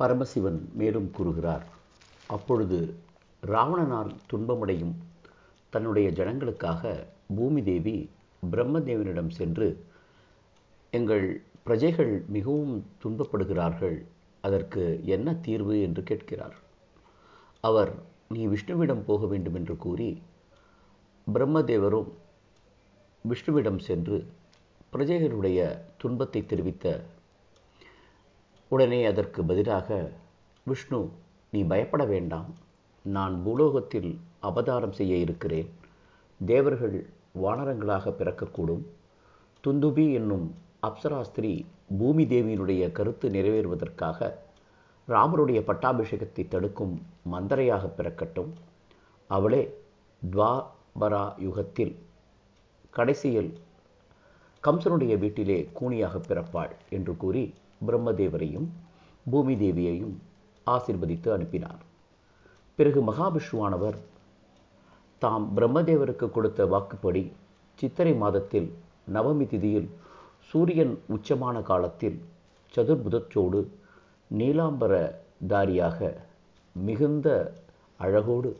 பரமசிவன் மேலும் கூறுகிறார் அப்பொழுது ராவணனால் துன்பமடையும் தன்னுடைய ஜனங்களுக்காக பூமி தேவி பிரம்மதேவனிடம் சென்று எங்கள் பிரஜைகள் மிகவும் துன்பப்படுகிறார்கள் அதற்கு என்ன தீர்வு? என்று கேட்கிறார். அவர் நீ விஷ்ணுவிடம் போக வேண்டும் என்று கூறி பிரம்மதேவரும் விஷ்ணுவிடம் சென்று பிரஜைகளுடைய துன்பத்தை தெரிவித்த உடனே அதற்கு பதிலாக விஷ்ணு நீ பயப்பட வேண்டாம். நான் பூலோகத்தில் அவதாரம் செய்ய இருக்கிறேன். தேவர்கள் வானரங்களாக பிறக்கக்கூடும். துந்துபி என்னும் அப்சராஸ்திரி பூமி தேவியினுடைய கருத்து நிறைவேறுவதற்காக ராமருடைய பட்டாபிஷேகத்தை தடுக்கும் மந்தரையாக பிறக்கட்டும். அவளே துவாபரா யுகத்தில் கடைசியில் கம்சனுடைய வீட்டிலே கூனியாக பிறப்பாள் என்று கூறி பிரம்மதேவரையும் பூமி தேவியையும் ஆசிர்வதித்து அனுப்பினார். பிறகு மகாவிஷ்ணுவானவர் தாம் பிரம்மதேவருக்கு கொடுத்த வாக்குப்படி சித்திரை மாதத்தில் நவமி திதியில் சூரியன் உச்சமான காலத்தில் சதுர்புதச்சோடு நீலாம்பர தாரியாக மிகுந்த அழகோடு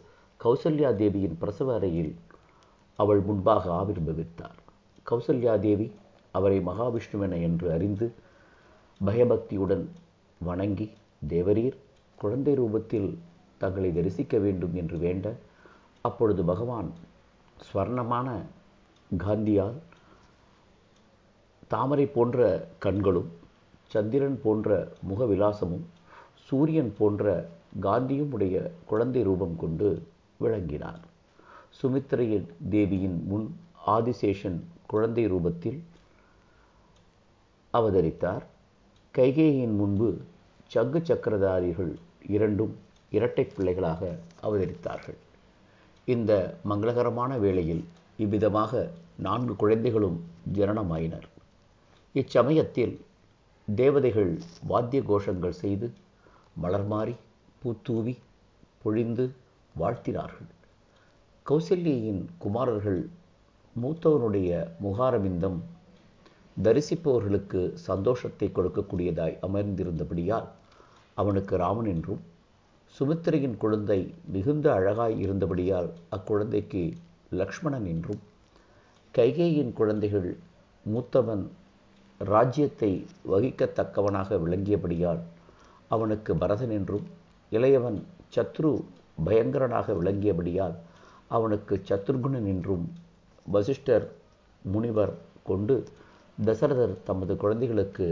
கௌசல்யா தேவியின் பிரசவ அறையில் அவள் முன்பாக ஆவிர்பவித்தார் கௌசல்யா தேவி அவரை மகாவிஷ்ணுவென என்று அறிந்து பயபக்தியுடன் வணங்கி தேவரீர் குழந்தை ரூபத்தில் தங்களை தரிசிக்க வேண்டும் என்று வேண்ட அப்பொழுது பகவான் ஸ்வர்ணமான காந்தியால் தாமரை போன்ற கண்களும் சந்திரன் போன்ற முகவிலாசமும் சூரியன் போன்ற காந்தியும் உடைய குழந்தை ரூபம் கொண்டு விளங்கினார். சுமித்திரையின் தேவியின் முன் ஆதிசேஷன் குழந்தை ரூபத்தில் அவதரித்தார். கைகேயின் முன்பு சங்கு சக்கரதாரிகள் இரண்டும் இரட்டை பிள்ளைகளாக அவதரித்தார்கள். இந்த மங்களகரமான வேளையில் இவ்விதமாக நான்கு குழந்தைகளும் ஜனனமாயினர். இச்சமயத்தில் தேவதைகள் வாத்திய கோஷங்கள் செய்து மலர்மாறி பூத்தூவி பொழிந்து வாழ்த்தினார்கள். கௌசல்யின் குமாரர்கள் மூத்தவனுடைய முகாரவிந்தம் தரிசிப்பவர்களுக்கு சந்தோஷத்தை கொடுக்கக்கூடியதாய் அமர்ந்திருந்தபடியால் அவனுக்கு ராமன் என்றும் சுமித்திரையின் குழந்தை மிகுந்த அழகாய் இருந்தபடியால் அக்குழந்தைக்கு லக்ஷ்மணன் என்றும் கைகேயின் குழந்தைகள் மூத்தவன் ராஜ்யத்தை வகிக்கத்தக்கவனாக விளங்கியபடியால் அவனுக்கு பரதன் என்றும் இளையவன் சத்ரு பயங்கரனாக விளங்கியபடியால் அவனுக்கு சத்ருகுணன் என்றும் வசிஷ்டர் முனிவர் கொண்டு தசரதர் தமது குழந்தைகளுக்கு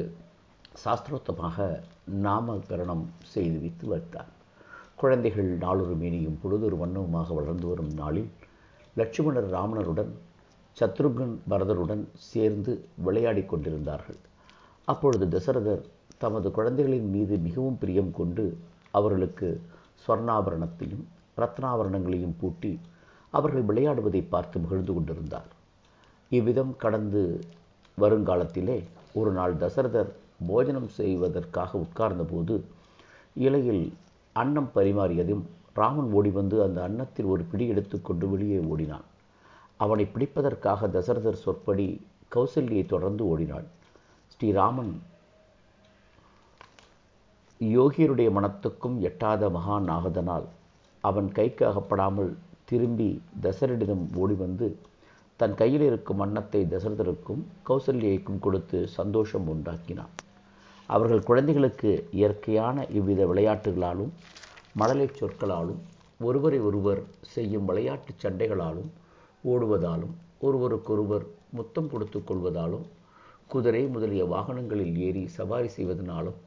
சாஸ்திரோத்தமாக நாமகரணம் செய்து வைத்து வைத்தார். குழந்தைகள் நாளொரு மேனியும் பொழுதொரு வண்ணவுமாக வளர்ந்து வரும் நாளில் லட்சுமணர் ராமணருடன் சத்ருகன் பரதருடன் சேர்ந்து விளையாடி கொண்டிருந்தார்கள். அப்பொழுது தசரதர் தமது குழந்தைகளின் மீது மிகவும் பிரியம் கொண்டு அவர்களுக்கு ஸ்வர்ணாபரணத்தையும் ரத்னாபரணங்களையும் பூட்டி அவர்கள் விளையாடுவதை பார்த்து மகிழ்ந்து கொண்டிருந்தார். இவ்விதம் கடந்து வருங்காலத்திலே ஒரு நாள் தசரதர் போஜனம் செய்வதற்காக உட்கார்ந்தபோது இலையில் அன்னம் பரிமாறியதும் ராமன் ஓடி வந்து அந்த அன்னத்தில் ஒரு பிடி எடுத்துக்கொண்டு வெளியே ஓடினான். அவனை பிடிப்பதற்காக தசரதர் சொற்படி கௌசல்யை தொடர்ந்து ஓடினாள். ஸ்ரீராமன் யோகியருடைய மனத்துக்கும் எட்டாத மகான் ஆகதனால் அவன் கைக்கு அகப்படாமல் திரும்பி தசரடிதம் ஓடி வந்து தன் கையில் இருக்கும் அன்னத்தை தசரதருக்கும் கௌசல்யைக்கும் கொடுத்து சந்தோஷம் உண்டாக்கினான். அவர்கள் குழந்தைகளுக்கு இயற்கையான இவ்வித விளையாட்டுகளாலும் மழலை சொற்களாலும் ஒருவரை ஒருவர் செய்யும் விளையாட்டு சண்டைகளாலும் ஓடுவதாலும் ஒருவருக்கொருவர் முத்தம் கொடுத்து கொள்வதாலும் குதிரை முதலிய வாகனங்களில் ஏறி சவாரி செய்வதனாலும்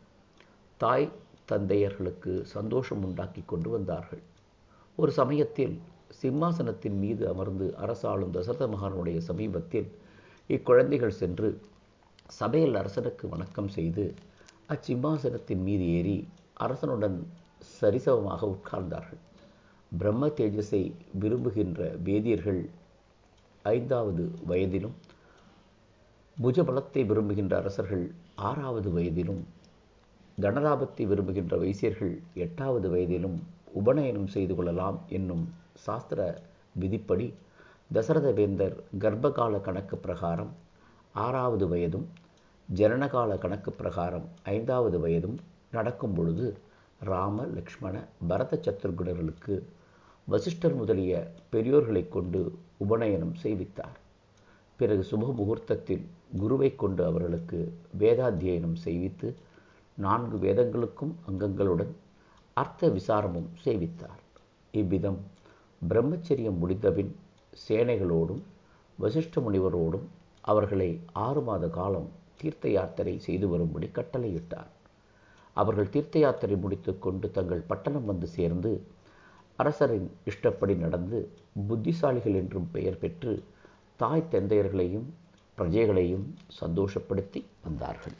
தாய் தந்தையர்களுக்கு சந்தோஷம் உண்டாக்கி கொண்டு வந்தார்கள். ஒரு சமயத்தில் சிம்மாசனத்தின் மீது அமர்ந்து அரசாளும் தசரத மகானுடைய சமீபத்தில் இக்குழந்தைகள் சென்று சபையில் அரசனுக்கு வணக்கம் செய்து அச்சிம்மாசனத்தின் மீது ஏறி அரசனுடன் சரிசமமாக உட்கார்ந்தார்கள். பிரம்ம தேஜஸை விரும்புகின்ற வேதியர்கள் ஐந்தாவது வயதிலும் புஜபலத்தை விரும்புகின்ற அரசர்கள் ஆறாவது வயதிலும் கணதாபத்தை விரும்புகின்ற வைசியர்கள் எட்டாவது வயதிலும் உபநயனம் செய்து கொள்ளலாம் என்னும் சாஸ்திர விதிப்படி தசரத வேந்தர் கர்ப்பகால கணக்கு பிரகாரம் ஆறாவது வயதும் ஜனனகால கணக்கு பிரகாரம் ஐந்தாவது வயதும் நடக்கும் பொழுது ராம லக்ஷ்மண பரத சத்ருகுணர்களுக்கு வசிஷ்டர் முதலிய பெரியோர்களைக் கொண்டு உபநயனம் செய்வித்தார். பிறகு சுப முகூர்த்தத்தில் குருவை கொண்டு அவர்களுக்கு வேதாத்தியனம் செய்வித்து நான்கு வேதங்களுக்கும் அங்கங்களுடன் அர்த்த விசாரமும் சேவித்தார். இவ்விதம் பிரம்மச்சரியம் முடிந்தபின் சேனைகளோடும் வசிஷ்ட முனிவரோடும் அவர்களை ஆறு மாத காலம் தீர்த்த யாத்திரை செய்து வரும்படி கட்டளையிட்டார். அவர்கள் தீர்த்த யாத்திரை முடித்துக்கொண்டு தங்கள் பட்டணம் வந்து சேர்ந்து அரசரின் இஷ்டப்படி நடந்து புத்திசாலிகள் என்றும் பெயர் பெற்று தாய் தந்தையர்களையும் பிரஜைகளையும் சந்தோஷப்படுத்தி வந்தார்கள்.